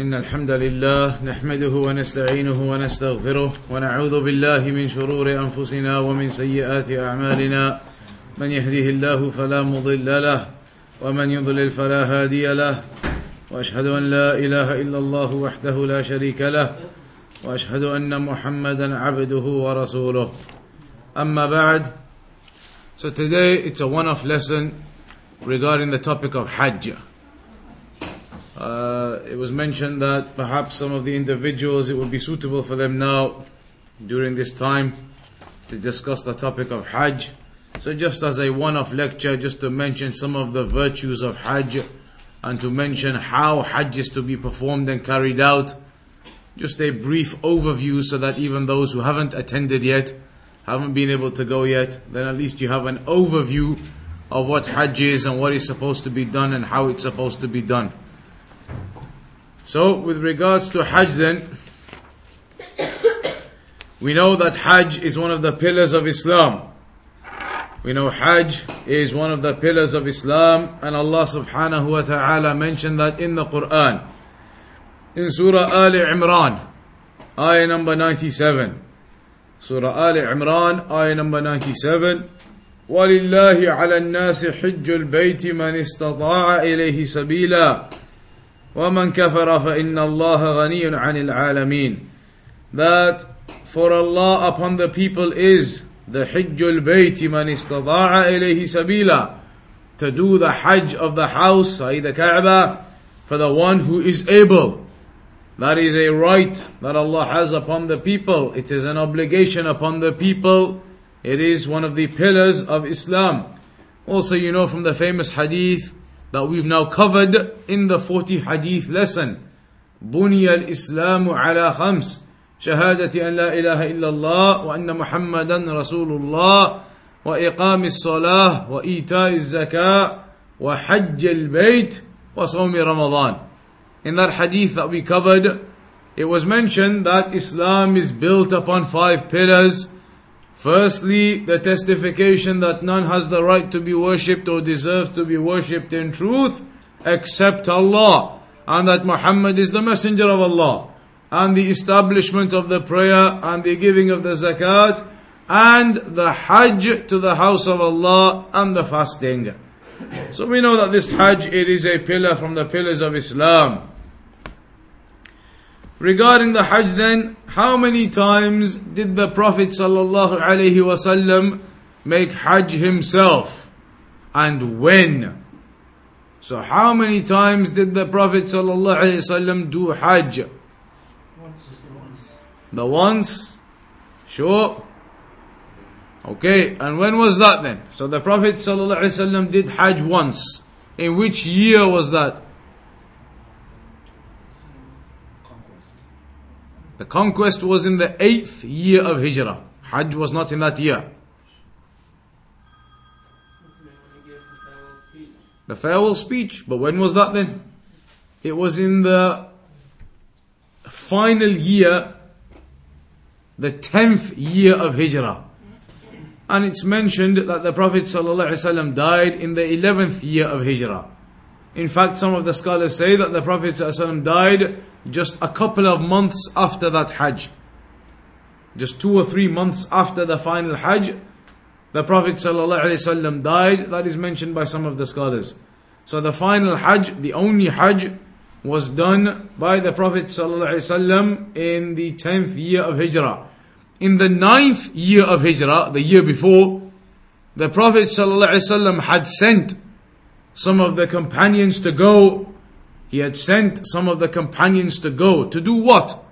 إن الحمد لله نحمده ونستعينه ونستغفره ونعوذ بالله من شرور أنفسنا ومن سيئات أعمالنا. من يهده الله فلا مضل له ومن يضلل فلا هادي له. وأشهد أن لا إله إلا الله وحده لا شريك له. وأشهد أن محمدا عبده ورسوله. أما بعد So today it's a one-off lesson regarding the topic of Hajj. Was mentioned that perhaps some of the individuals it would be suitable for them now during this time to discuss the topic of Hajj. So just as a one-off lecture, just to mention some of the virtues of Hajj and to mention how Hajj is to be performed and carried out. Just a brief overview so that even those who haven't attended yet, haven't been able to go yet, then at least you have an overview of what Hajj is and what is supposed to be done and how it's supposed to be done. So, with regards to Hajj, then, we know that Hajj is one of the pillars of Islam. We know Hajj is one of the pillars of Islam, and Allah subhanahu wa ta'ala mentioned that in the Quran. In Surah Ali Imran, ayah number 97. Surah Ali Imran, ayah number 97. ولله على الناس حج البيت من استطاع إليه سبيلا ومن كفر فإن الله غني عن العالمين that for Allah upon the people is the حج البيت من استطاع إليه سبيلا to do the Hajj of the house, i.e. the Kaaba, for the one who is able. That is a right that Allah has upon the people. It is an obligation upon the people. It is one of the pillars of Islam. Also, you know from the famous hadith that we've now covered in the 40 hadith lesson. بني الإسلام على خمس شهادة أن لا إله إلا الله وأن محمدا رسول الله وإقام الصلاة وإيتاء الزكاة وحج البيت وصوم رمضان. In that hadith that we covered, it was mentioned that Islam is built upon five pillars. Firstly, the testification that none has the right to be worshipped or deserves to be worshipped in truth except Allah, and that Muhammad is the messenger of Allah, and the establishment of the prayer and the giving of the zakat, and the hajj to the house of Allah and the fasting. So we know that this hajj it is a pillar from the pillars of Islam. Regarding the Hajj then, how many times did the Prophet wasallam make Hajj himself? And when? So how many times did the Prophet wasallam do Hajj? The once? Sure. Okay, and when was that then? So the Prophet wasallam did Hajj once. In which year was that? The conquest was in the eighth year of Hijrah. Hajj was not in that year. The farewell speech. But when was that then? It was in the final year, the tenth year of Hijrah. And it's mentioned that the Prophet ﷺ died in the eleventh year of Hijrah. In fact, some of the scholars say that the Prophet ﷺ died just a couple of months after that Hajj. Just two or three months after the final Hajj, the Prophet ﷺ died. That is mentioned by some of the scholars. So the final Hajj, the only Hajj, was done by the Prophet ﷺ in the tenth year of Hijrah. In the ninth year of Hijrah, the year before, the Prophet ﷺ had sent some of the companions to go. He had sent some of the companions to go. To do what?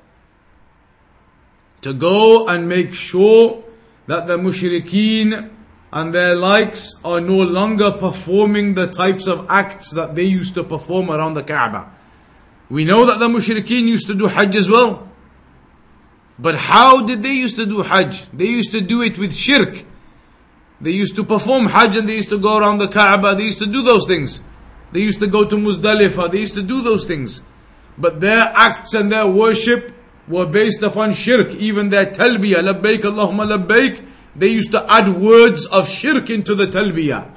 To go and make sure that the mushrikeen and their likes are no longer performing the types of acts that they used to perform around the Kaaba. We know that the mushrikeen used to do Hajj as well. But how did they used to do Hajj? They used to do it with shirk. They used to perform Hajj and they used to go around the Kaaba. They used to do those things. They used to go to Muzdalifah. They used to do those things. But their acts and their worship were based upon shirk. Even their talbiyah, labbaik Allahumma labbaik, they used to add words of shirk into the talbiyah.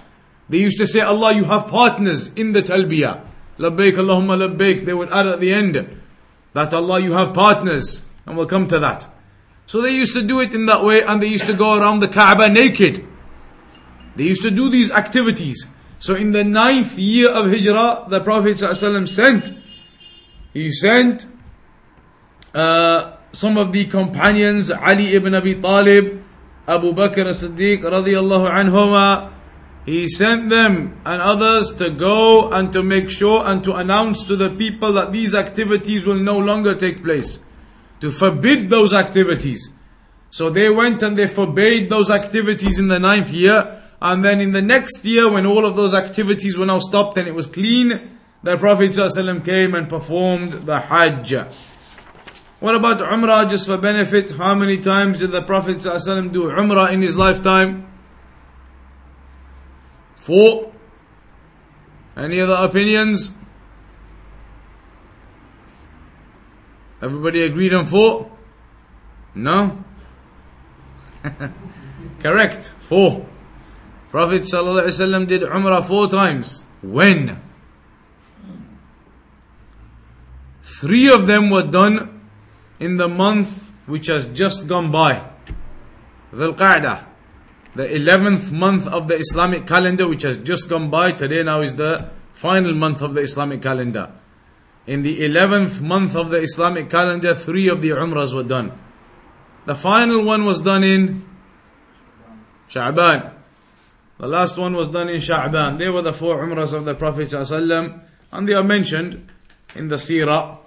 They used to say, Allah, you have partners in the talbiyah. Labbaik Allahumma labbaik. They would add at the end. That Allah, you have partners. And we'll come to that. So they used to do it in that way and they used to go around the Kaaba naked. They used to do these activities. So in the ninth year of Hijrah, the Prophet ﷺ sent, he sent uh, some of the companions, Ali ibn Abi Talib, Abu Bakr as-Siddiq radiyallahu anhuma, he sent them and others to go and to make sure and to announce to the people that these activities will no longer take place. To forbid those activities. So they went and they forbade those activities in the ninth year. And then in the next year, when all of those activities were now stopped and it was clean, the Prophet ﷺ came and performed the Hajj. What about Umrah just for benefit? How many times did the Prophet ﷺ do Umrah in his lifetime? Four. Any other opinions? Everybody agreed on four? No? Correct. Four. Prophet ﷺ did Umrah four times. When? Three of them were done in the month which has just gone by. Dhul Qa'dah. The 11th month of the Islamic calendar which has just gone by. Today now is the final month of the Islamic calendar. In the 11th month of the Islamic calendar, three of the Umrahs were done. The final one was done in Sha'ban. The last one was done in Sha'ban. They were the four Umrahs of the Prophet ﷺ, and they are mentioned in the Seerah.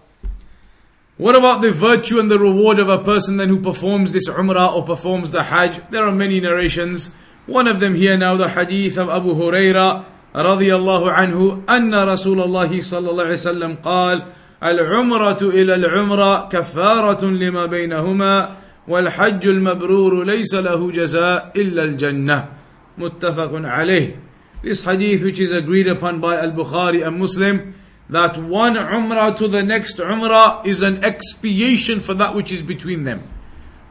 What about the virtue and the reward of a person then who performs this Umrah or performs the Hajj? There are many narrations. One of them here now, the hadith of Abu Hurairah رضي الله عنه أن رسول الله صلى الله عليه وسلم قال العمرة إلى العمرة كفارة لما بينهما والحج المبرور ليس له جزاء إلا الجنة This hadith, which is agreed upon by Al Bukhari and Muslim, that one umrah to the next umrah is an expiation for that which is between them.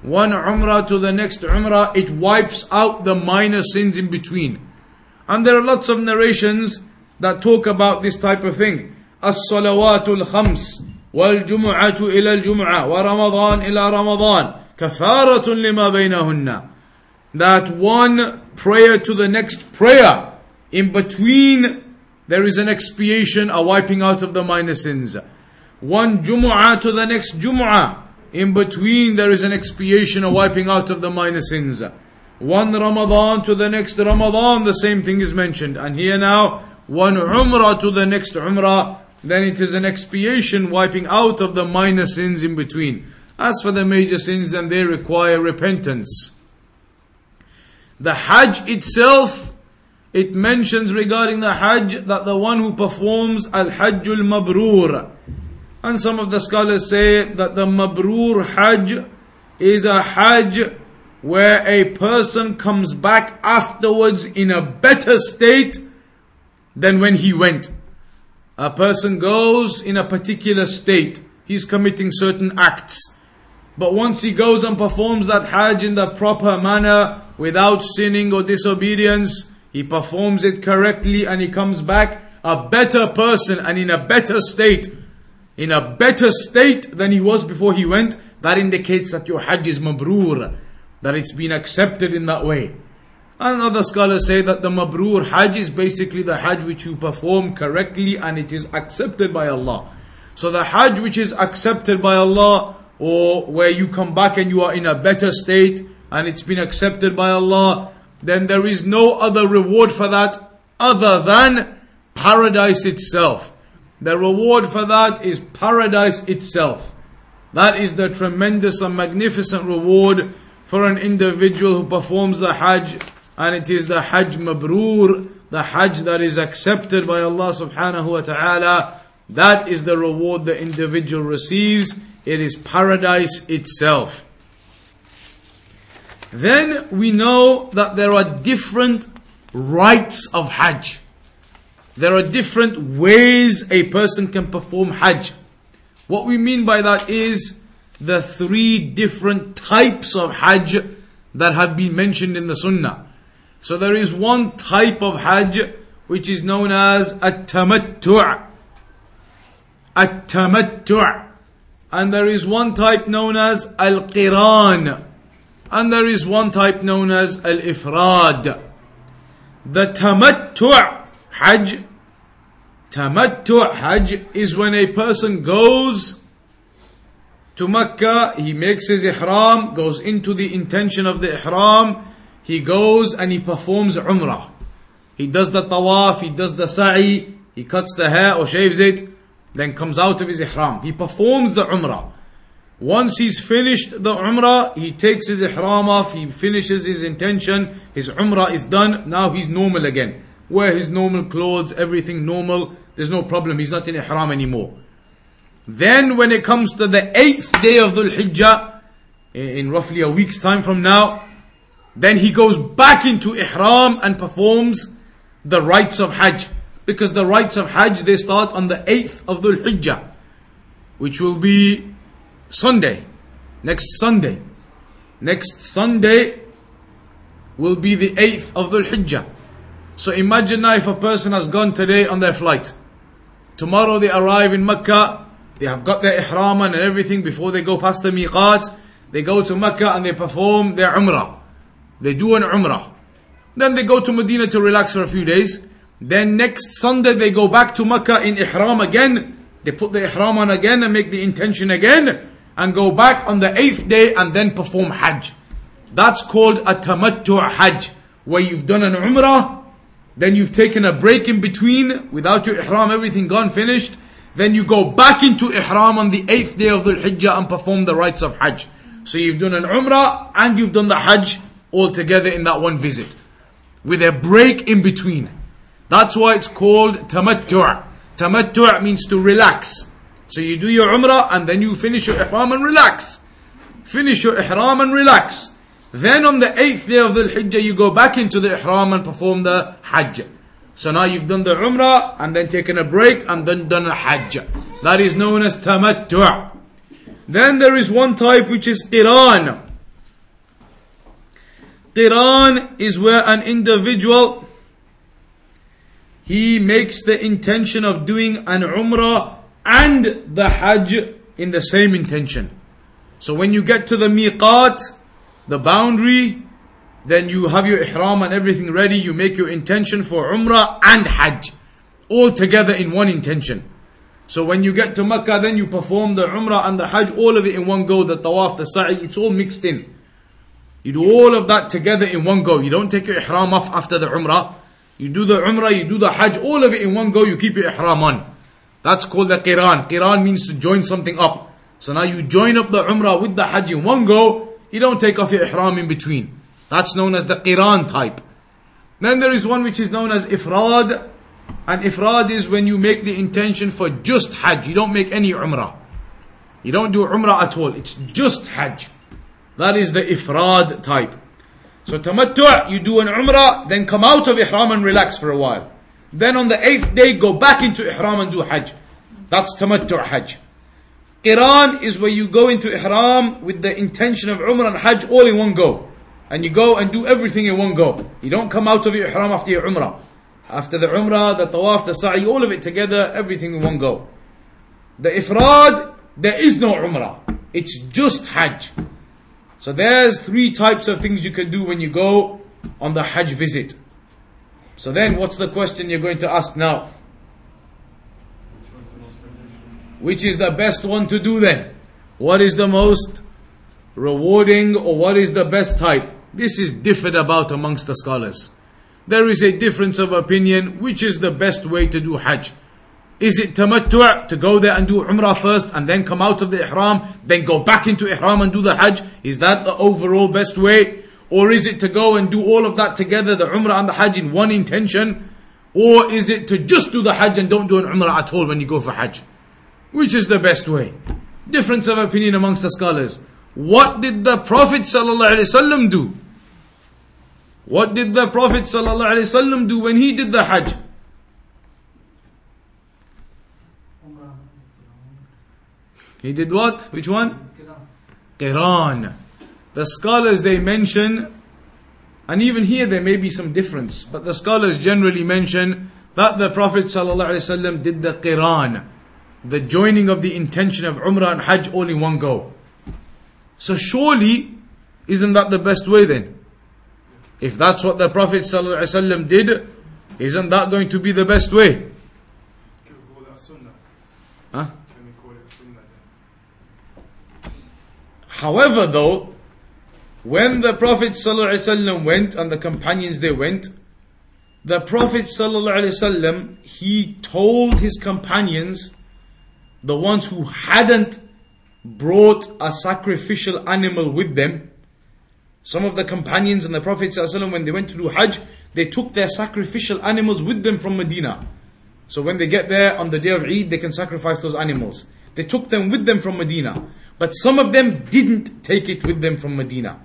One umrah to the next umrah, it wipes out the minor sins in between. And there are lots of narrations that talk about this type of thing. As-salawatul khams, wal-jum'atu ila al-jum'ah, wa Ramadan ila Ramadan, kafaratun lima baynahunna. That one prayer to the next prayer in between there is an expiation a wiping out of the minor sins one Jumu'ah to the next Jumu'ah in between there is an expiation a wiping out of the minor sins one Ramadan to the next Ramadan, the same thing is mentioned. And here now, one Umrah to the next Umrah, then it is an expiation wiping out of the minor sins in between. As for the major sins, then they require repentance. The Hajj itself, it mentions regarding the Hajj that the one who performs Al Hajjul Mabrur. And some of the scholars say that the Mabrur Hajj is a Hajj where a person comes back afterwards in a better state than when he went. A person goes in a particular state, he's committing certain acts. But once he goes and performs that Hajj in the proper manner, without sinning or disobedience, he performs it correctly and he comes back a better person and in a better state. In a better state than he was before he went, that indicates that your Hajj is mabrur that it's been accepted in that way. And other scholars say that the Mabrur Hajj is basically the Hajj which you perform correctly and it is accepted by Allah. So the Hajj which is accepted by Allah or where you come back and you are in a better state and it's been accepted by Allah, then there is no other reward for that other than paradise itself. The reward for that is paradise itself. That is the tremendous and magnificent reward for an individual who performs the Hajj and it is the Hajj Mabrur, the Hajj that is accepted by Allah subhanahu wa ta'ala. That is the reward the individual receives. It is paradise itself. Then we know that there are different rites of Hajj. There are different ways a person can perform Hajj. What we mean by that is the three different types of Hajj that have been mentioned in the Sunnah. So there is one type of Hajj which is known as at-tamattu' at-tamattu' And there is one type known as Al Qiran. And there is one type known as Al Ifrad. The Tamattu' Hajj. Tamattu' Hajj is when a person goes to Mecca, he makes his ihram, goes into the intention of the ihram, he goes and he performs umrah. He does the tawaf, he does the sa'i, he cuts the hair or shaves it, then comes out of his ihram. He performs the umrah. Once he's finished the umrah, he takes his ihram off, he finishes his intention, his umrah is done, now he's normal again. Wear his normal clothes, everything normal, there's no problem, he's not in ihram anymore. Then when it comes to the eighth day of Dhul Hijjah, in roughly a week's time from now, then he goes back into ihram and performs the rites of Hajj. Because the rites of Hajj, they start on the 8th of Dhul Hijjah, which will be Sunday, next Sunday. Next Sunday will be the 8th of Dhul Hijjah. So imagine now if a person has gone today on their flight. Tomorrow they arrive in Mecca, they have got their ihram and everything before they go past the miqat. They go to Mecca and they perform their umrah. They do an umrah. Then they go to Medina to relax for a few days. Then next Sunday they go back to Mecca in ihram again. They put the ihram on again and make the intention again and go back on the eighth day and then perform Hajj. That's called a tamattu' Hajj, where you've done an umrah, then you've taken a break in between without your ihram, everything gone, finished. Then you go back into ihram on the eighth day of the Hijjah and perform the rites of Hajj. So you've done an umrah and you've done the Hajj all together in that one visit with a break in between. That's why it's called tamattu'. Tamattu' means to relax. So you do your umrah and then you finish your ihram and relax. Finish your ihram and relax. Then on the eighth day of the Hijjah, you go back into the ihram and perform the Hajj. So now you've done the umrah and then taken a break and then done a Hajj. That is known as tamattu'. Then there is one type which is qiran. Qiran is where an individual he makes the intention of doing an umrah and the hajj in the same intention. So when you get to the miqat, the boundary, then you have your ihram and everything ready, you make your intention for umrah and hajj all together in one intention. So when you get to Makkah, then you perform the umrah and the hajj, all of it in one go, the tawaf, the sa'i, it's all mixed in. You do all of that together in one go. You don't take your ihram off after the umrah. You do the umrah, you do the hajj, all of it in one go, you keep your ihram on. That's called the qiran. Qiran means to join something up. So now you join up the umrah with the hajj in one go, you don't take off your ihram in between. That's known as the qiran type. Then there is one which is known as ifrad. And ifrad is when you make the intention for just hajj. You don't make any umrah. You don't do umrah at all. It's just hajj. That is the ifrad type. So tamattu' you do an umrah, then come out of ihram and relax for a while. Then on the eighth day, go back into ihram and do hajj. That's tamattu' hajj. Qiran is where you go into ihram with the intention of umrah and hajj all in one go. And you go and do everything in one go. You don't come out of your ihram after your umrah. After the umrah, the tawaf, the sa'i, all of it together, everything in one go. The ifrad, there is no umrah. It's just hajj. So there's three types of things you can do when you go on the Hajj visit. So then what's the question you're going to ask now? Which is the best one to do then? What is the most rewarding or what is the best type? This is differed about amongst the scholars. There is a difference of opinion which is the best way to do Hajj. Is it tamattu' to go there and do umrah first and then come out of the ihram, then go back into ihram and do the hajj? Is that the overall best way? Or is it to go and do all of that together, the umrah and the hajj in one intention? Or is it to just do the hajj and don't do an umrah at all when you go for hajj? Which is the best way? Difference of opinion amongst the scholars. What did the Prophet ﷺ do? What did the Prophet ﷺ do when he did the hajj? He did what? Which one? Qiran. The scholars they mention, and even here there may be some difference, but the scholars generally mention that the Prophet ﷺ did the Qiran. the joining of the intention of Umrah and Hajj all in one go. So surely, isn't that the best way then? If that's what the Prophet ﷺ did, isn't that going to be the best way? Can we call that sunnah? Huh? Can we call it sunnah then? However, though, when the Prophet ﷺ went and the companions they went, the Prophet ﷺ he told his companions, the ones who hadn't brought a sacrificial animal with them, some of the companions and the Prophet ﷺ, when they went to do Hajj, they took their sacrificial animals with them from Medina. So when they get there on the day of Eid, they can sacrifice those animals. They took them with them from Medina. But some of them didn't take it with them from Medina.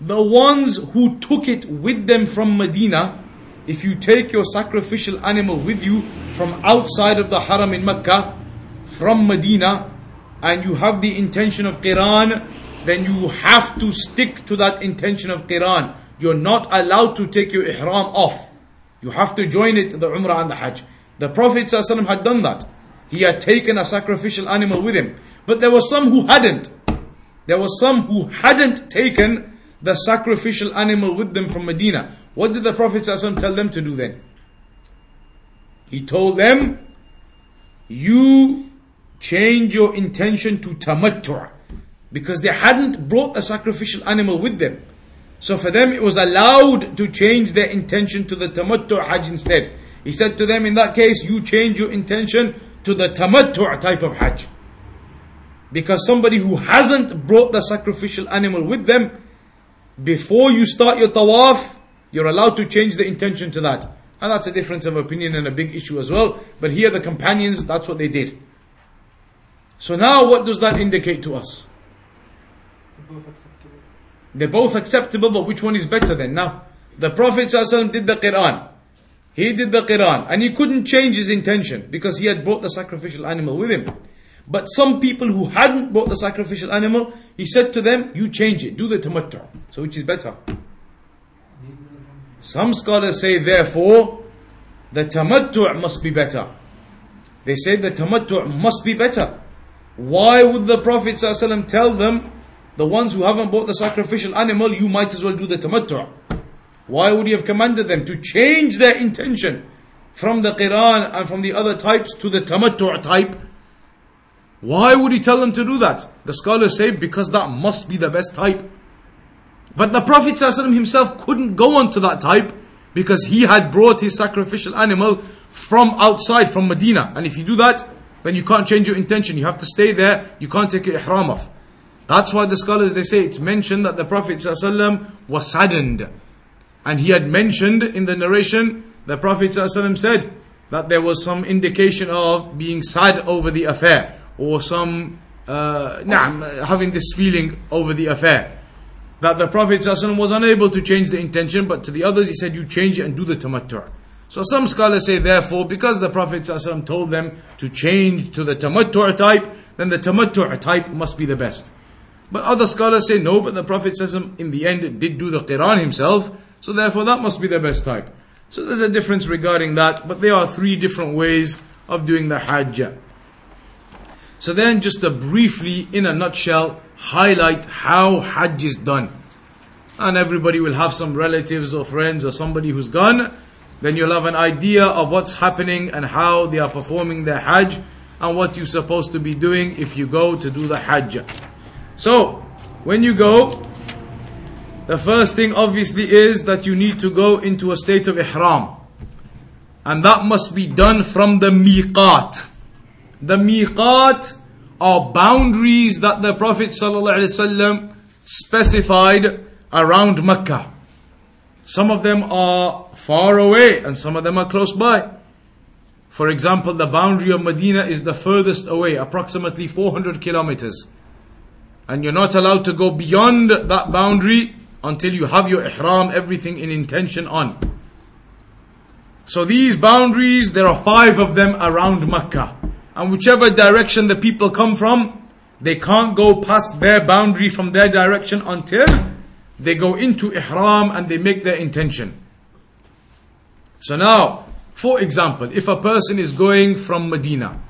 The ones who took it with them from Medina, if you take your sacrificial animal with you from outside of the Haram in Mecca, from Medina, and you have the intention of Qiran, then you have to stick to that intention of Qiran. You're not allowed to take your ihram off. You have to join it, the Umrah and the Hajj. The Prophet ﷺ had done that. He had taken a sacrificial animal with him. But there were some who hadn't. There were some who hadn't taken the sacrificial animal with them from Medina. What did the Prophet tell them to do then? He told them, You change your intention to tamattu' because they hadn't brought a sacrificial animal with them. So for them it was allowed to change their intention to the tamattu' hajj instead. He said to them, in that case, you change your intention to the tamattu' type of hajj. Because somebody who hasn't brought the sacrificial animal with them, before you start your tawaf, you're allowed to change the intention to that. And that's a difference of opinion and a big issue as well. But here the companions, that's what they did. So now what does that indicate to us? They're both acceptable. They're both acceptable, but which one is better then? Now, the Prophet ﷺ did the Qiran. He did the Qiran and he couldn't change his intention because he had brought the sacrificial animal with him. But some people who hadn't brought the sacrificial animal, he said to them, You change it, do the tamattu. So which is better? Some scholars say, therefore, the tamattu' must be better. They say the tamattu' must be better. Why would the Prophet ﷺ tell them, the ones who haven't bought the sacrificial animal, you might as well do the tamattu'? Why would he have commanded them to change their intention from the Qiran and from the other types to the tamattu' type? Why would he tell them to do that? The scholars say because that must be the best type. But the Prophet ﷺ himself couldn't go on to that type because he had brought his sacrificial animal from outside, from Medina. And if you do that, then you can't change your intention. You have to stay there. You can't take your ihram off. That's why the scholars they say it's mentioned that the Prophet ﷺ was saddened. And he had mentioned in the narration, the Prophet ﷺ said that there was some indication of being sad over the affair or some uh, having this feeling over the affair. That the Prophet ﷺ was unable to change the intention, but to the others he said, You change it and do the tamattu'. So some scholars say, therefore, because the Prophet ﷺ told them to change to the tamattu' type, then the tamattu' type must be the best. But other scholars say, no, but the Prophet ﷺ in the end did do the Qiran himself, so therefore that must be the best type. So there's a difference regarding that, but there are three different ways of doing the Hajj. So then, just to briefly, in a nutshell, highlight how Hajj is done. And everybody will have some relatives or friends or somebody who's gone. Then you'll have an idea of what's happening and how they are performing their Hajj and what you're supposed to be doing if you go to do the Hajj. So, when you go, the first thing obviously is that you need to go into a state of ihram. And that must be done from the miqat. The miqat are boundaries that the Prophet ﷺ specified around Mecca. Some of them are far away and some of them are close by. For example, the boundary of Medina is the furthest away, approximately 400 kilometers. And you're not allowed to go beyond that boundary until you have your ihram, everything in intention on. So these boundaries, there are five of them around Mecca. And whichever direction the people come from, they can't go past their boundary from their direction until they go into ihram and they make their intention. So now, for example, if a person is going from Medina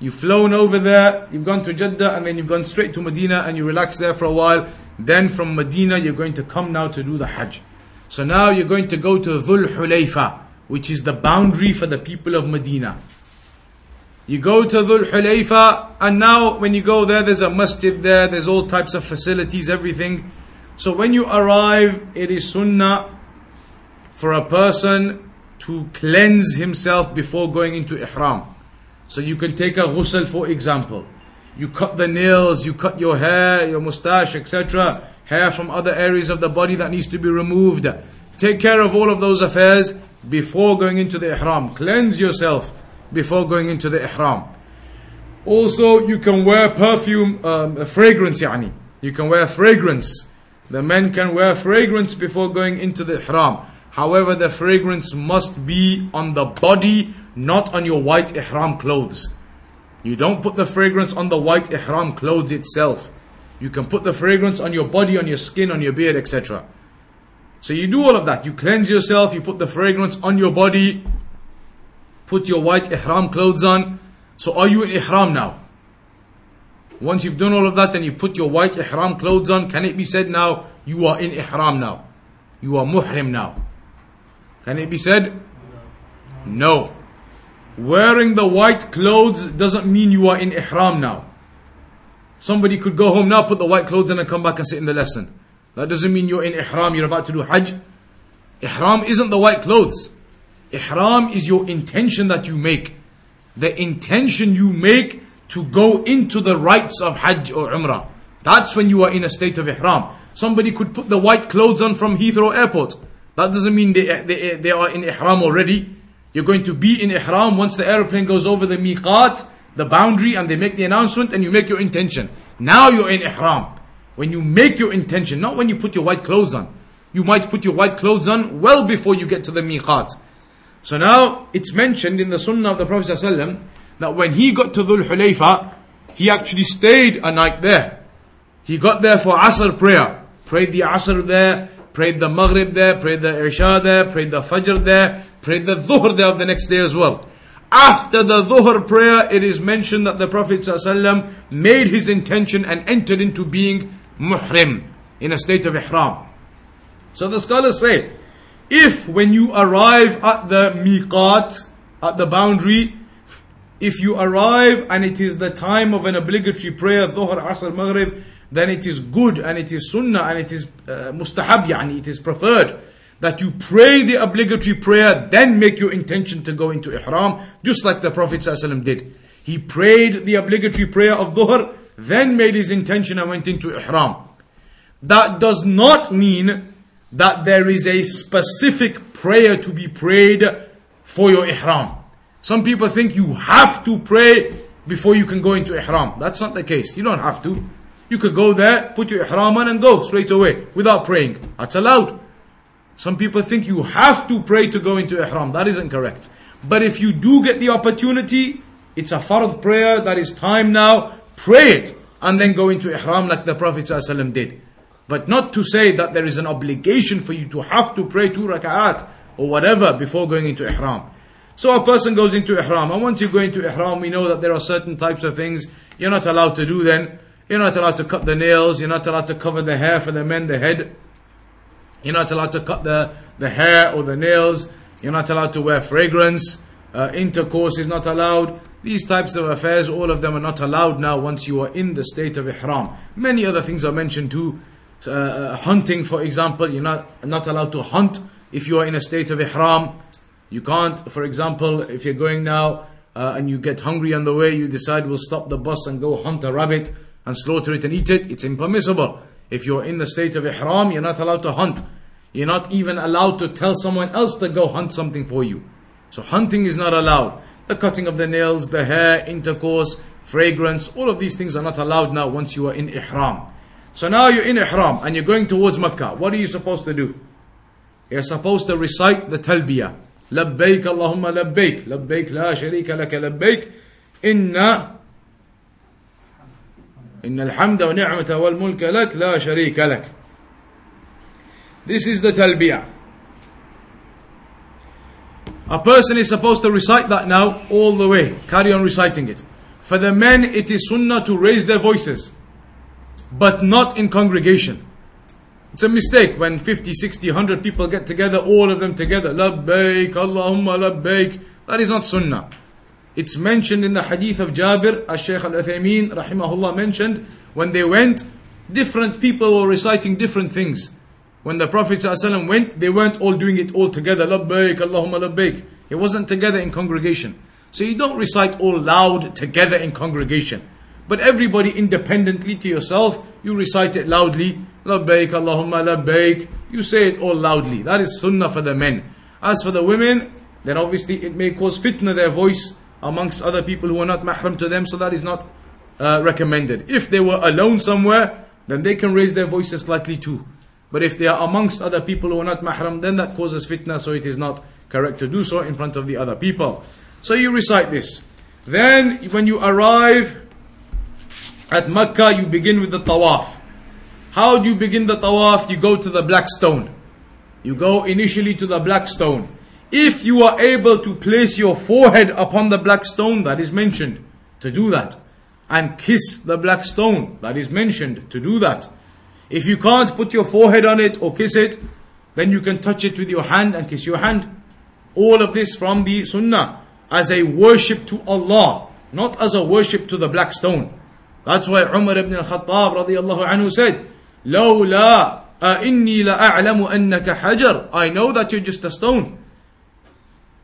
You've flown over there, you've gone to Jeddah, and then you've gone straight to Medina and you relax there for a while. Then from Medina, you're going to come now to do the Hajj. So now you're going to go to Dhul Hulayfa, which is the boundary for the people of Medina. You go to Dhul Hulayfa, and now when you go there, there's a masjid there, there's all types of facilities, everything. So when you arrive, it is sunnah for a person to cleanse himself before going into ihram. So you can take a ghusl for example. You cut the nails, you cut your hair, your mustache, etc. Hair from other areas of the body that needs to be removed. Take care of all of those affairs before going into the ihram. Cleanse yourself before going into the ihram. Also, you can wear perfume, um, fragrance, yani. You can wear fragrance. The men can wear fragrance before going into the ihram. However, the fragrance must be on the body, not on your white ihram clothes. You don't put the fragrance on the white ihram clothes itself. You can put the fragrance on your body, on your skin, on your beard, etc. So you do all of that. You cleanse yourself, you put the fragrance on your body, put your white ihram clothes on. So are you in ihram now? Once you've done all of that and you've put your white ihram clothes on, can it be said now you are in ihram now? You are muhrim now. Can it be said? No. Wearing the white clothes doesn't mean you are in ihram now. Somebody could go home now, put the white clothes on and come back and sit in the lesson. That doesn't mean you're in ihram, you're about to do hajj. Ihram isn't the white clothes. Ihram is your intention that you make. The intention you make to go into the rites of hajj or umrah. That's when you are in a state of ihram. Somebody could put the white clothes on from Heathrow Airport. That doesn't mean they, they, they are in ihram already. You're going to be in ihram once the aeroplane goes over the miqat, the boundary, and they make the announcement and you make your intention. Now you're in ihram. When you make your intention, not when you put your white clothes on. You might put your white clothes on well before you get to the miqat. So now it's mentioned in the sunnah of the Prophet ﷺ that when he got to Dhul Hulayfa, he actually stayed a night there. He got there for Asr prayer, prayed the Asr there, prayed the Maghrib there, prayed the Isha there, prayed the Fajr there, prayed the Dhuhr there of the next day as well. After the Dhuhr prayer, it is mentioned that the Prophet ﷺ made his intention and entered into being muhrim in a state of ihram. So the scholars say, if when you arrive at the miqat, at the boundary, if you arrive and it is the time of an obligatory prayer, Dhuhr, Asr, Maghrib, then it is good and it is sunnah and it is uh, mustahab, yani it is preferred that you pray the obligatory prayer, then make your intention to go into ihram, just like the Prophet ﷺ did. He prayed the obligatory prayer of Dhuhr, then made his intention and went into ihram. That does not mean that there is a specific prayer to be prayed for your ihram. Some people think you have to pray before you can go into ihram. That's not the case. You don't have to. You could go there, put your ihram on and go straight away without praying. That's allowed. Some people think you have to pray to go into ihram. That isn't correct. But if you do get the opportunity, it's a fard prayer that is time now, pray it and then go into ihram like the Prophet ﷺ did. But not to say that there is an obligation for you to have to pray two rak'at or whatever before going into ihram. So a person goes into ihram, and once you go into ihram, we know that there are certain types of things you're not allowed to do then. You're not allowed to cut the nails, you're not allowed to cover the hair for the men, the head. You're not allowed to cut the, the hair or the nails. You're not allowed to wear fragrance. Uh, intercourse is not allowed. These types of affairs, all of them are not allowed now once you are in the state of ihram. Many other things are mentioned too. Uh, uh, hunting, for example, you're not, not allowed to hunt if you are in a state of ihram. You can't, for example, if you're going now uh, and you get hungry on the way, you decide we'll stop the bus and go hunt a rabbit and slaughter it and eat it. It's impermissible. If you're in the state of ihram, you're not allowed to hunt. You're not even allowed to tell someone else to go hunt something for you. So hunting is not allowed. The cutting of the nails, the hair, intercourse, fragrance, all of these things are not allowed now once you are in ihram. So now you're in ihram and you're going towards Mecca. What are you supposed to do? You're supposed to recite the talbiyah. لبيك اللهم لبيك لبيك لا شريك لك لبيك إن إن الحمد ونعمة والملك لك لا شريك لك This is the talbiyah. A person is supposed to recite that now all the way. Carry on reciting it. For the men, it is sunnah to raise their voices, but not in congregation. It's a mistake when 50, 60, 100 people get together, all of them together. Labbaik, Allahumma labbaik. That is not sunnah. It's mentioned in the hadith of Jabir, as Shaykh al Uthaymeen rahimahullah mentioned, when they went, different people were reciting different things. When the Prophet ﷺ went, they weren't all doing it all together. Labbaik, Allahumma labbaik. It wasn't together in congregation. So you don't recite all loud together in congregation. But everybody independently to yourself, you recite it loudly. Labbaik, Allahumma labbaik. You say it all loudly. That is sunnah for the men. As for the women, then obviously it may cause fitna their voice amongst other people who are not mahram to them, so that is not uh, recommended. If they were alone somewhere, then they can raise their voices slightly too. But if they are amongst other people who are not mahram, then that causes fitna, so it is not correct to do so in front of the other people. So you recite this. Then when you arrive at Mecca, you begin with the tawaf. How do you begin the tawaf? You go to the black stone. You go initially to the black stone. If you are able to place your forehead upon the black stone, that is mentioned, to do that. And kiss the black stone, that is mentioned, to do that. If you can't put your forehead on it or kiss it, then you can touch it with your hand and kiss your hand. All of this from the sunnah as a worship to Allah, not as a worship to the black stone. That's why Umar ibn al-Khattab radiallahu anhu said, لولا إني لأعلم أنك حجر I know that you're just a stone.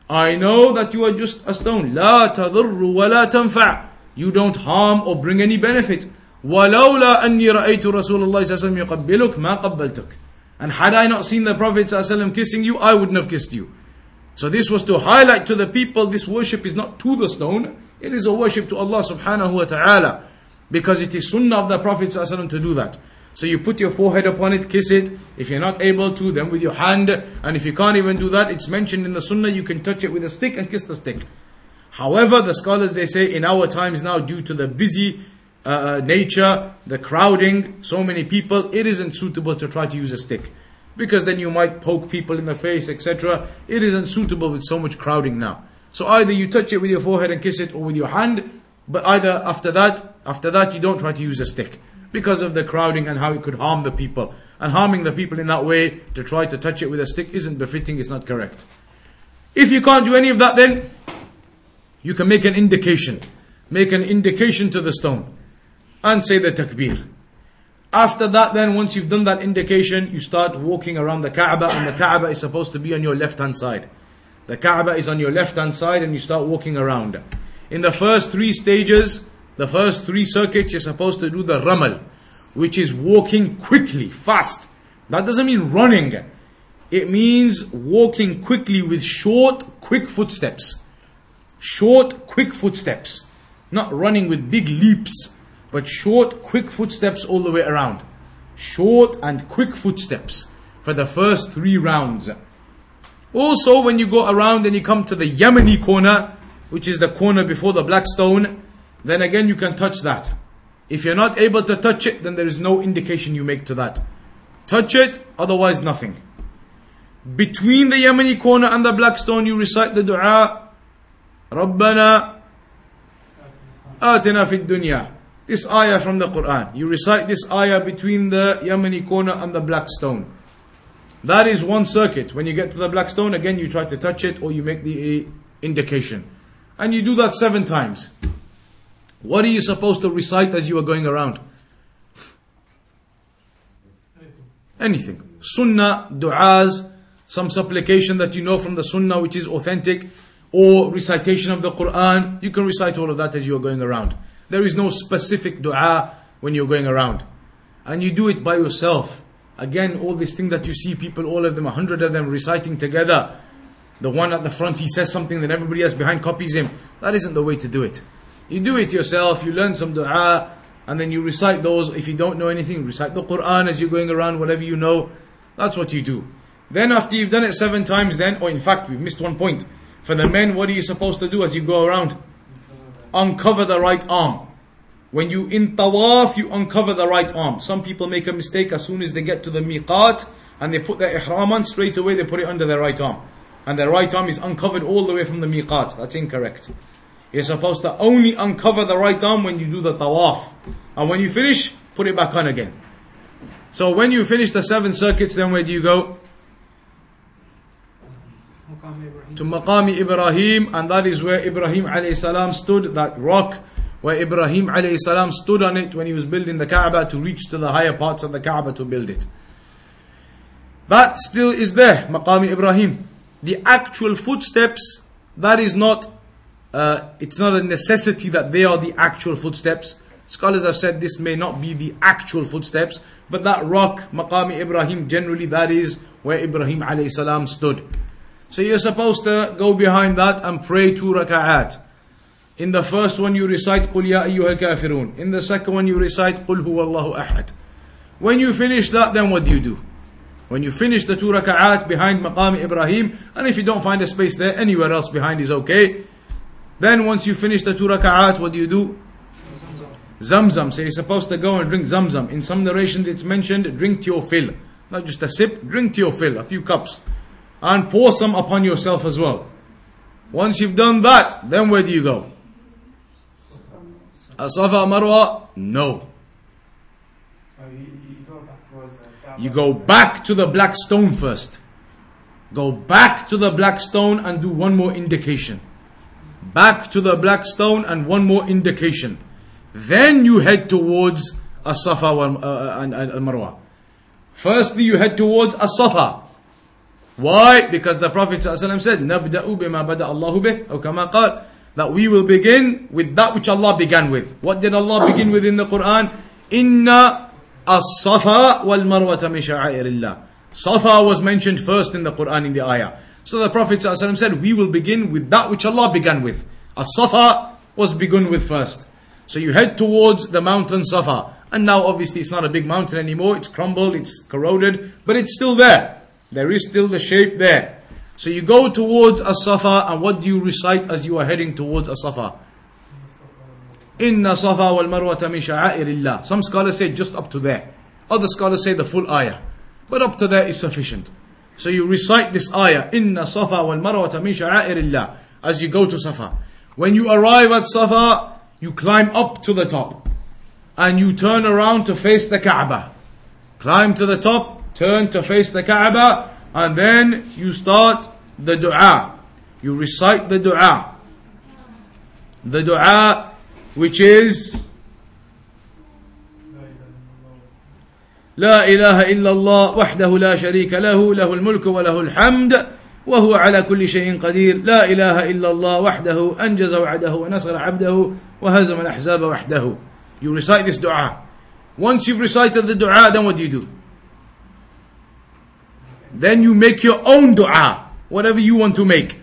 I know that you are just a stone. لا تضر ولا تنفع. You don't harm or bring any benefit. ولولا أني رأيت رسول الله صلى الله عليه وسلم يقبلك ما قبلتك. And had I not seen the Prophet صلى الله عليه وسلم kissing you, I wouldn't have kissed you. So this was to highlight to the people this worship is not to the stone, it is a worship to Allah subhanahu wa ta'ala. Because it is sunnah of the Prophet صلى الله عليه وسلم to do that. So you put your forehead upon it, kiss it. If you're not able to, then with your hand. And if you can't even do that, it's mentioned in the sunnah, you can touch it with a stick and kiss the stick. However, the scholars they say in our times now, due to the busy uh, uh, nature, the crowding, so many people, it isn't suitable to try to use a stick. Because then you might poke people in the face, etc. It isn't suitable with so much crowding now. So either you touch it with your forehead and kiss it or with your hand, but either after that, after that you don't try to use a stick because of the crowding and how it could harm the people. And harming the people in that way to try to touch it with a stick isn't befitting, it's not correct. If you can't do any of that, then you can make an indication. Make an indication to the stone and say the takbir. After that, then, once you've done that indication, you start walking around the Kaaba, and the Kaaba is supposed to be on your left hand side. The Kaaba is on your left hand side, and you start walking around. In the first three stages, the first three circuits, you're supposed to do the ramal, which is walking quickly, fast. That doesn't mean running. It means walking quickly with short, quick footsteps. Short, quick footsteps. Not running with big leaps, but short, quick footsteps all the way around. Short and quick footsteps for the first three rounds. Also, when you go around and you come to the Yemeni corner, which is the corner before the black stone, then again you can touch that. If you're not able to touch it, then there is no indication you make to that. Touch it, otherwise nothing. Between the Yemeni corner and the black stone, you recite the dua, ربنا آتنا في الدنيا. This ayah from the Quran. You recite this ayah between the Yemeni corner and the black stone. That is one circuit. When you get to the black stone, again you try to touch it or you make the uh, indication. And you do that seven times. What are you supposed to recite as you are going around? Anything. Sunnah, du'as, some supplication that you know from the Sunnah which is authentic, or recitation of the Quran. You can recite all of that as you are going around. There is no specific dua when you're going around. And you do it by yourself. Again, all these things that you see people, all of them, a hundred of them reciting together. The one at the front, he says something, then everybody else behind copies him. That isn't the way to do it. You do it yourself, you learn some dua, and then you recite those. If you don't know anything, recite the Quran as you're going around, whatever you know. That's what you do. Then after you've done it seven times, then, or in fact, we've missed one point. For the men, what are you supposed to do as you go around? Uncover the right arm. When you in tawaf, you uncover the right arm. Some people make a mistake as soon as they get to the miqat and they put their ihram on, straight away they put it under their right arm. And their right arm is uncovered all the way from the miqat. That's incorrect. You're supposed to only uncover the right arm when you do the tawaf. And when you finish, put it back on again. So when you finish the seven circuits, then where do you go? To Maqami Ibrahim, and that is where Ibrahim alayhi salam stood, that rock where Ibrahim alayhi salam stood on it when he was building the Kaaba to reach to the higher parts of the Kaaba to build it. That still is there, Maqami Ibrahim. The actual footsteps, that is not uh, it's not a necessity that they are the actual footsteps. Scholars have said this may not be the actual footsteps, but that rock, Maqami Ibrahim, generally that is where Ibrahim alayhi salam stood. So you're supposed to go behind that and pray two raka'at. In the first one you recite قُلْ يَا أَيُّهَا الْكَافِرُونَ. In the second one you recite قُلْ هُوَ اللَّهُ أَحَدٌ. When you finish that, then what do you do? When you finish the two raka'at behind Maqam Ibrahim, and if you don't find a space there, anywhere else behind is okay. Then once you finish the two raka'at, what do you do? Zamzam. So you're supposed to go and drink Zamzam. In some narrations it's mentioned, drink to your fill. Not just a sip, drink to your fill, a few cups. And pour some upon yourself as well. Once you've done that, then where do you go? As-Safa Marwa? No. You go back to the black stone first. Go back to the black stone and do one more indication Back to the black stone and one more indication. Then you head towards As-Safa wal- uh, and, and Al-Marwa. Firstly, you head towards As-Safa. Why? Because the Prophet ﷺ said, نَبْدَأُ بِمَا بَدَأَ اللَّهُ بِهِ أو كما قال that we will begin with that which Allah began with. What did Allah begin with in the Quran? Inna as-safa wal marwata min sha'airillah. Safa was mentioned first in the Quran in the ayah. So the Prophet ﷺ said, we will begin with that which Allah began with. As-safa was begun with first. So you head towards the mountain Safa. And now obviously it's not a big mountain anymore. It's crumbled, it's corroded, but it's still there. There is still the shape there. So you go towards As-Safa and what do you recite as you are heading towards As-Safa? Inna Safa wal Marwata min. Some scholars say just up to there. Other scholars say the full ayah. But up to there is sufficient. So you recite this ayah, Inna Safa wal Marwata min sha'airillah, as you go to Safa. When you arrive at Safa, you climb up to the top. And you turn around to face the Kaaba. Climb to the top, turn to face the Kaaba, and then you start the dua. You recite the dua. The dua which is لا إله إلا الله وحده لا شريك له له الملك وله الحمد وهو على كل شيء قدير لا إله إلا الله وحده أنجز وعده ونصر عبده وهزم الأحزاب وحده You recite this dua. Once you've recited the dua, then what do you do? Then you make your own dua, whatever you want to make.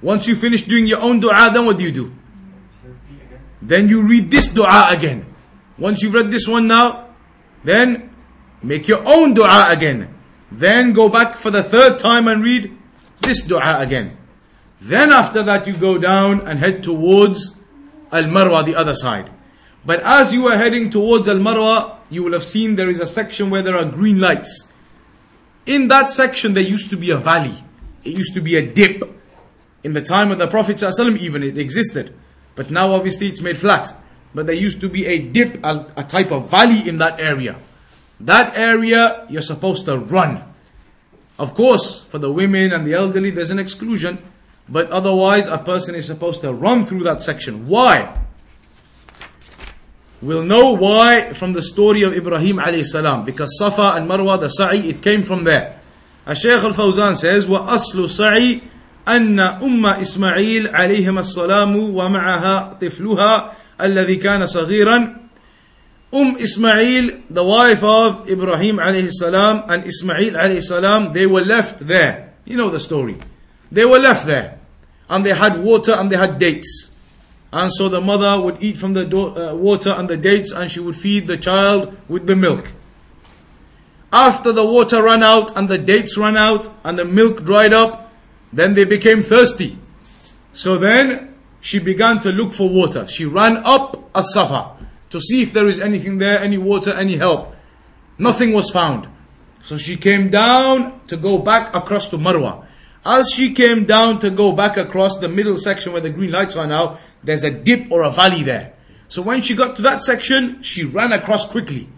Once you finish doing your own dua, then what do you do? Then you read this dua again. Once you've read this one now, then make your own dua again. Then go back for the third time and read this dua again. Then after that you go down and head towards Al-Marwa, the other side. But as you are heading towards Al-Marwa, you will have seen there is a section where there are green lights. In that section there used to be a valley. It used to be a dip. In the time of the Prophet ﷺ even it existed. But now obviously it's made flat. But there used to be a dip, a, a type of valley in that area. That area you're supposed to run. Of course, for the women and the elderly there's an exclusion. But otherwise a person is supposed to run through that section. Why? We'll know why from the story of Ibrahim alayhi salam. Because Safa and Marwa, the sa'i, it came from there. Al-Shaykh al-Fawzan says, وَأَصْلُ سَعِي أن أم إسماعيل عليهما السلام ومعها طفلها الذي كان صغيرا Umm Ismail, the wife of Ibrahim alayhi salam and Ismail alayhi salam, they were left there. You know the story. They were left there. And they had water and they had dates. And so the mother would eat from the do- uh, water and the dates and she would feed the child with the milk. After the water ran out and the dates ran out and the milk dried up, then they became thirsty. So then she began to look for water. She ran up a Safa to see if there is anything there, any water, any help. Nothing was found. So she came down to go back across to Marwa. As she came down to go back across the middle section where the green lights are now, there's a dip or a valley there. So when she got to that section, she ran across quickly.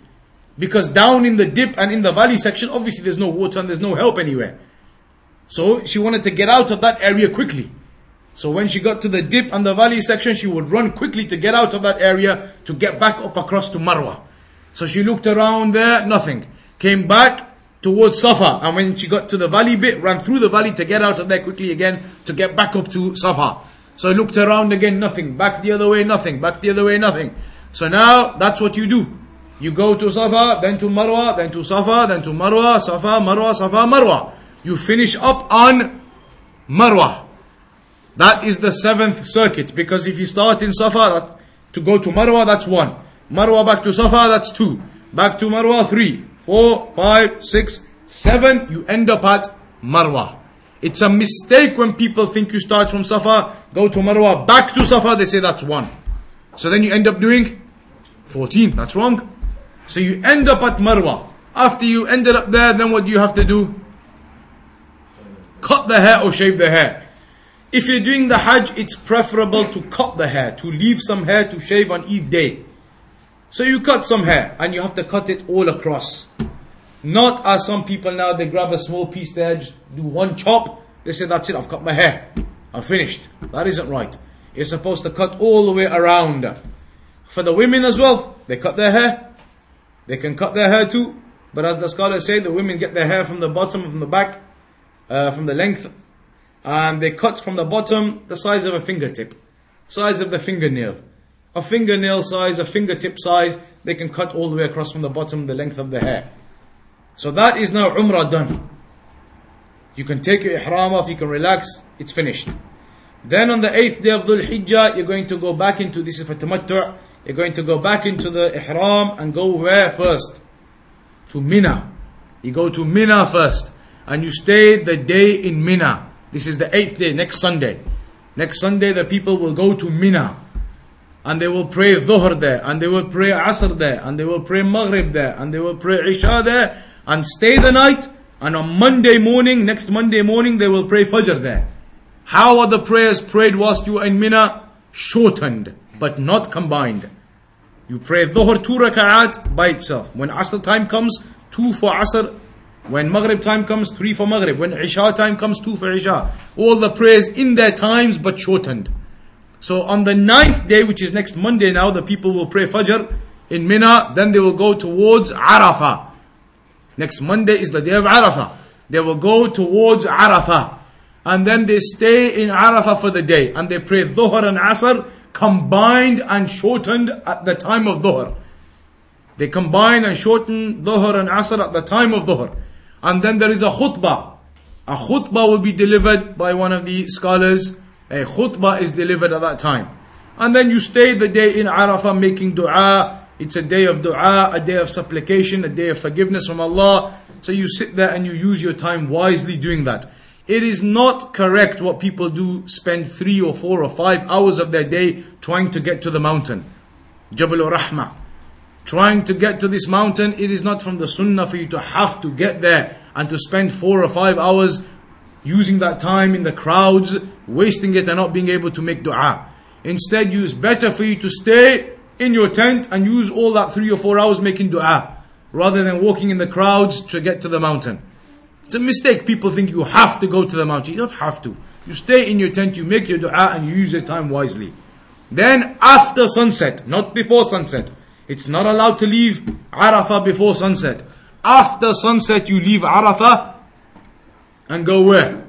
Because down in the dip and in the valley section, obviously there's no water and there's no help anywhere. So she wanted to get out of that area quickly. So when she got to the dip and the valley section, she would run quickly to get out of that area to get back up across to Marwa. So she looked around there, nothing. Came back towards Safa. And when she got to the valley bit, ran through the valley to get out of there quickly again to get back up to Safa. So looked around again, nothing. Back the other way, nothing. Back the other way, nothing. So now that's what you do. You go to Safa, then to Marwa, then to Safa, then to Marwa, Safa, Marwa, Safa, Marwa. You finish up on Marwa. That is the seventh circuit because if you start in Safa to go to Marwa, that's one. Marwa back to Safa, that's two. Back to Marwa, three, four, five, six, seven. You end up at Marwa. It's a mistake when people think you start from Safa, go to Marwa, back to Safa, they say that's one. So then you end up doing 14. That's wrong. So you end up at Marwa. After you ended up there, then what do you have to do? Cut the hair or shave the hair. If you're doing the Hajj, it's preferable to cut the hair, to leave some hair to shave on each day. So you cut some hair and you have to cut it all across. Not as some people now, they grab a small piece there, just do one chop. They say, that's it, I've cut my hair. I'm finished. That isn't right. You're supposed to cut all the way around. For the women as well, they cut their hair. They can cut their hair too. But as the scholars say, the women get their hair from the bottom, from the back, uh, from the length, and they cut from the bottom the size of a fingertip, size of the fingernail. A fingernail size, a fingertip size, they can cut all the way across from the bottom the length of the hair. So that is now Umrah done. You can take your ihram off, you can relax, it's finished. Then on the eighth day of Dhul Hijjah, you're going to go back into this is for tamattu', you're going to go back into the ihram and go where first? To Mina. You go to Mina first. And you stay the day in Mina. This is the eighth day, next Sunday. Next Sunday, the people will go to Mina. And they will pray Dhuhr there, and they will pray Asr there, and they will pray Maghrib there, and they will pray Isha there, and stay the night. And on Monday morning, next Monday morning, they will pray Fajr there. How are the prayers prayed whilst you are in Mina? Shortened, but not combined. You pray Dhuhr two rak'at by itself. When Asr time comes, two for Asr. When Maghrib time comes, three for Maghrib. When Isha time comes, two for Isha. All the prayers in their times but shortened. So on the ninth day, which is next Monday now, the people will pray Fajr in Mina. Then they will go towards Arafah. Next Monday is the day of Arafah. They will go towards Arafah. And then they stay in Arafah for the day. And they pray Dhuhr and Asr combined and shortened at the time of Dhuhr. They combine and shorten Dhuhr and Asr at the time of Dhuhr. And then there is a khutbah. A khutbah will be delivered by one of the scholars. A khutbah is delivered at that time. And then you stay the day in Arafah making dua. It's a day of dua, a day of supplication, a day of forgiveness from Allah. So you sit there and you use your time wisely doing that. It is not correct what people do, spend three or four or five hours of their day trying to get to the mountain. Jabal Rahmah. Trying to get to this mountain, it is not from the sunnah for you to have to get there and to spend four or five hours using that time in the crowds, wasting it and not being able to make dua. Instead, it's better for you to stay in your tent and use all that three or four hours making dua rather than walking in the crowds to get to the mountain. It's a mistake. People think you have to go to the mountain. You don't have to. You stay in your tent, you make your dua, and you use your time wisely. Then after sunset, not before sunset. It's not allowed to leave Arafah before sunset. After sunset, you leave Arafah and go where?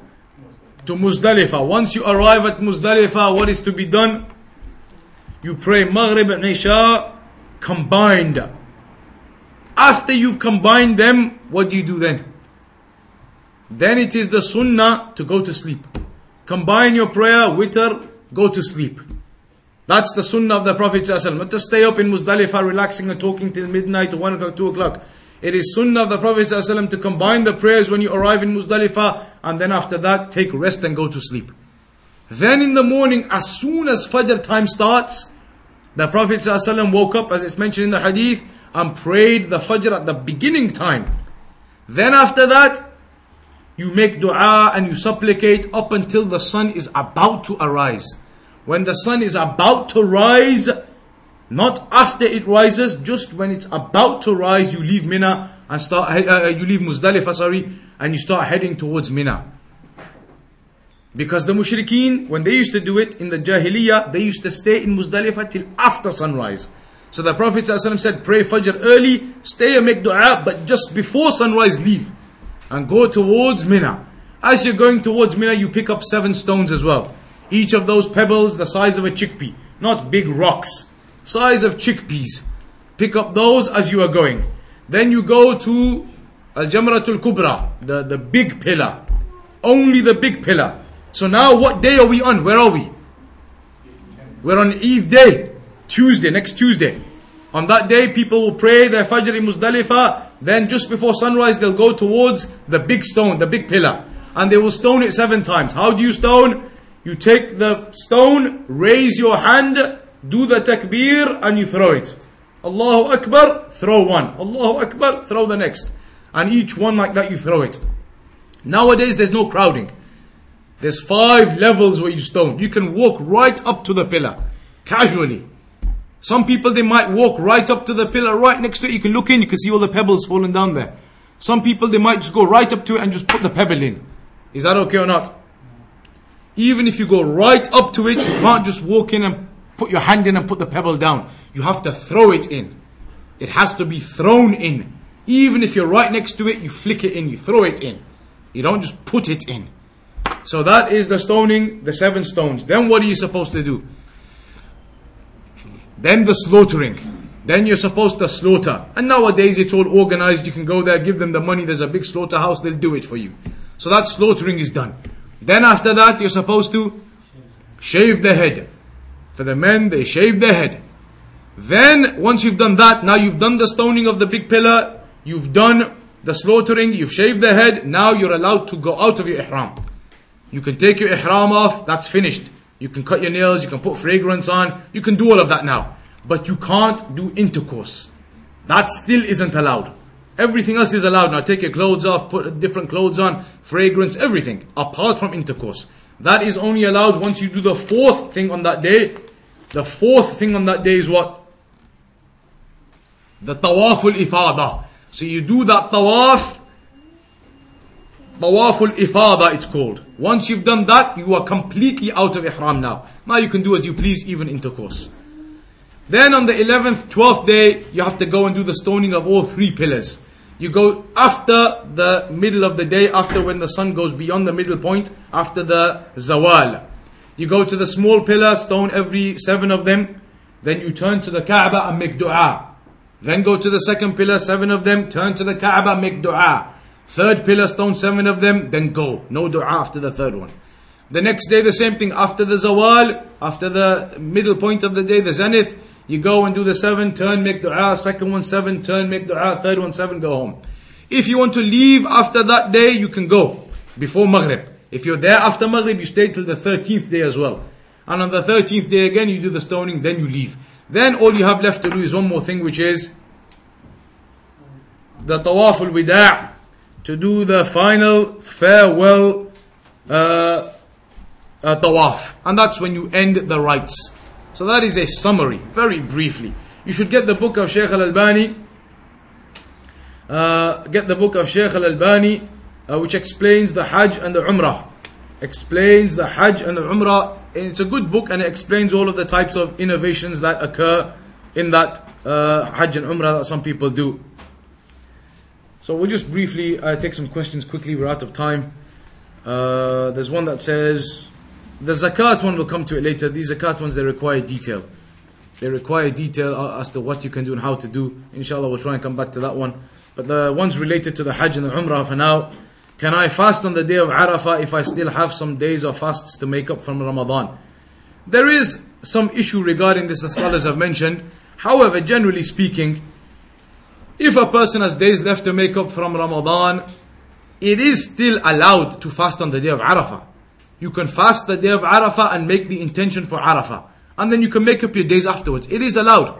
To Muzdalifah. Once you arrive at Muzdalifah, what is to be done? You pray Maghrib and Isha combined. After you've combined them, what do you do then? Then it is the sunnah to go to sleep. Combine your prayer, witr, go to sleep. That's the sunnah of the Prophet Not to stay up in Muzdalifah relaxing and talking till midnight or 1 o'clock, 2 o'clock. It is sunnah of the Prophet to combine the prayers when you arrive in Muzdalifah and then after that take rest and go to sleep. Then in the morning, as soon as Fajr time starts, the Prophet woke up, as it's mentioned in the hadith, and prayed the Fajr at the beginning time. Then after that, You make dua and you supplicate up until the sun is about to arise. When the sun is about to rise, not after it rises, just when it's about to rise, you leave Mina and start, uh, you leave Muzdalifah, sorry, and you start heading towards Mina. Because the mushrikeen, when they used to do it in the Jahiliyyah, they used to stay in Muzdalifah till after sunrise. So the Prophet ﷺ said, pray Fajr early, stay and make dua, but just before sunrise leave. And go towards Mina. As you're going towards Mina, you pick up seven stones as well. Each of those pebbles the size of a chickpea. Not big rocks. Size of chickpeas. Pick up those as you are going. Then you go to Al-Jamratul Kubra, the, the big pillar. Only the big pillar. So now what day are we on? Where are we? We're on Eid day. Tuesday, next Tuesday. On that day, people will pray their Fajr in Muzdalifah. Then just before sunrise, they'll go towards the big stone, the big pillar. And they will stone it seven times. How do you stone? You take the stone, raise your hand, do the takbir, and you throw it. Allahu Akbar, throw one. Allahu Akbar, throw the next. And each one like that, you throw it. Nowadays, there's no crowding. There's five levels where you stone. You can walk right up to the pillar, casually. Some people, they might walk right up to the pillar, right next to it. You can look in, you can see all the pebbles falling down there. Some people, they might just go right up to it and just put the pebble in. Is that okay or not? Even if you go right up to it, you can't just walk in and put your hand in and put the pebble down. You have to throw it in. It has to be thrown in. Even if you're right next to it, you flick it in, you throw it in. You don't just put it in. So that is the stoning, the seven stones. Then what are you supposed to do? Then the slaughtering. Then you're supposed to slaughter. And nowadays it's all organized. You can go there, give them the money. There's a big slaughterhouse. They'll do it for you. So that slaughtering is done. Then after that, you're supposed to shave the head. For the men, they shave the head. Then, once you've done that, now you've done the stoning of the big pillar, you've done the slaughtering, you've shaved the head, now you're allowed to go out of your ihram. You can take your ihram off, that's finished. You can cut your nails, you can put fragrance on, you can do all of that now. But you can't do intercourse. That still isn't allowed. Everything else is allowed now. Take your clothes off, put different clothes on, fragrance, everything, apart from intercourse. That is only allowed once you do the fourth thing on that day. The fourth thing on that day is what? The tawaful ifada. So you do that tawaf Tawaful Ifada it's called. Once you've done that, you are completely out of Ihram now. Now you can do as you please, even intercourse. Then on the 11th, 12th day, you have to go and do the stoning of all three pillars. You go after the middle of the day, after when the sun goes beyond the middle point, after the zawal. You go to the small pillar, stone every seven of them. Then you turn to the Kaaba and make dua. Then go to the second pillar, seven of them, turn to the Kaaba, make dua. Third pillar stone, seven of them, then go. No dua after the third one. The next day, the same thing. After the zawal, after the middle point of the day, the zenith, you go and do the seven, turn, make dua. Second one, seven, turn, make dua. Third one, seven, go home. If you want to leave after that day, you can go before Maghrib. If you're there after Maghrib, you stay till the 13th day as well. And on the 13th day again, you do the stoning, then you leave. Then all you have left to do is one more thing, which is the tawaf al-wida' to do the final farewell uh, uh, tawaf. And that's when you end the rites. So that is a summary, very briefly. You should get the book of Shaykh al-Albani. Uh, get the book of Shaykh al-Albani, uh, which explains the Hajj and the Umrah. Explains the Hajj and the Umrah. And it's a good book and it explains all of the types of innovations that occur in that uh, Hajj and Umrah that some people do. So we'll just briefly uh, take some questions quickly. We're out of time. Uh, there's one that says the zakat one will come to it later. These zakat ones they require detail. They require detail uh, as to what you can do and how to do. Inshallah, we'll try and come back to that one. But the ones related to the Hajj and the Umrah for now. Can I fast on the day of Arafah if I still have some days of fasts to make up from Ramadan? There is some issue regarding this, the scholars have mentioned. However, generally speaking, if a person has days left to make up from Ramadan, it is still allowed to fast on the day of Arafah. You can fast the day of Arafah and make the intention for Arafah. And then you can make up your days afterwards. It is allowed.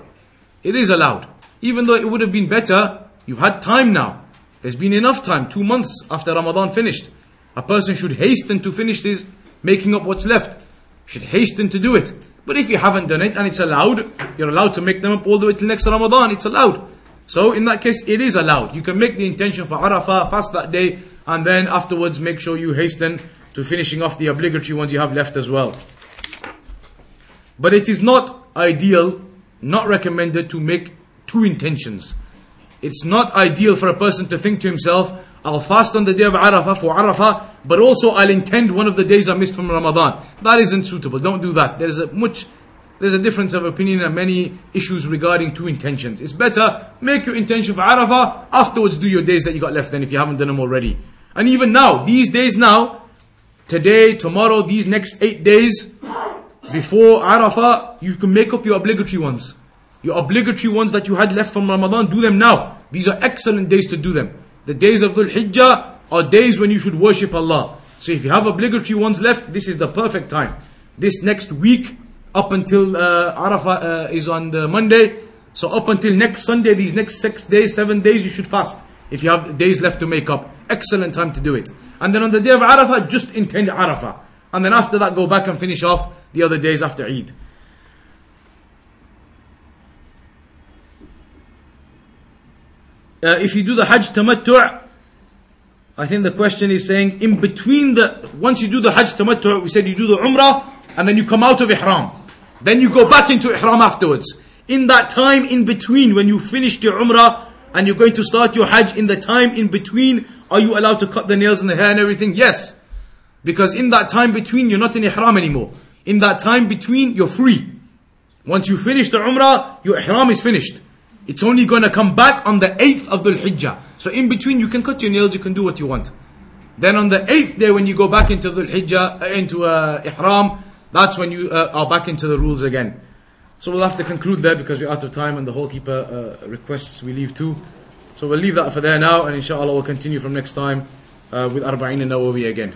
It is allowed. Even though it would have been better, you've had time now. There's been enough time, two months after Ramadan finished. A person should hasten to finish his making up what's left. Should hasten to do it. But if you haven't done it and it's allowed, you're allowed to make them up all the way till next Ramadan. It's allowed. So in that case, it is allowed. You can make the intention for Arafah, fast that day, and then afterwards make sure you hasten to finishing off the obligatory ones you have left as well. But it is not ideal, not recommended to make two intentions. It's not ideal for a person to think to himself, I'll fast on the day of Arafah for Arafah, but also I'll intend one of the days I missed from Ramadan. That isn't suitable. Don't do that. There is a much there's a difference of opinion on many issues regarding two intentions. It's better make your intention for Arafah, afterwards do your days that you got left then if you haven't done them already. And even now, these days now, today, tomorrow, these next eight days, before Arafah, you can make up your obligatory ones. Your obligatory ones that you had left from Ramadan, do them now. These are excellent days to do them. The days of Dhul Hijjah are days when you should worship Allah. So if you have obligatory ones left, this is the perfect time. This next week, up until uh, Arafah uh, is on the Monday, so up until next Sunday, these next six days, seven days, you should fast. If you have days left to make up, excellent time to do it. And then on the day of Arafah, just intend Arafah. And then after that, go back and finish off the other days after Eid. Uh, if you do the Hajj Tamattu', I think the question is saying in between the once you do the Hajj Tamattu', we said you do the Umrah and then you come out of Ihram. Then you go back into Ihram afterwards. In that time in between, when you finished your Umrah and you're going to start your Hajj, in the time in between, are you allowed to cut the nails and the hair and everything? Yes. Because in that time between, you're not in Ihram anymore. In that time between, you're free. Once you finish the Umrah, your Ihram is finished. It's only going to come back on the 8th of Dhul Hijjah. So in between, you can cut your nails, you can do what you want. Then on the 8th day, when you go back into Dhul Hijjah, uh, into uh, Ihram, that's when you uh, are back into the rules again. So we'll have to conclude there because we're out of time and the whole keeper uh, requests we leave too. So we'll leave that for there now and inshallah we'll continue from next time uh, with Arba'in and Nawawi again.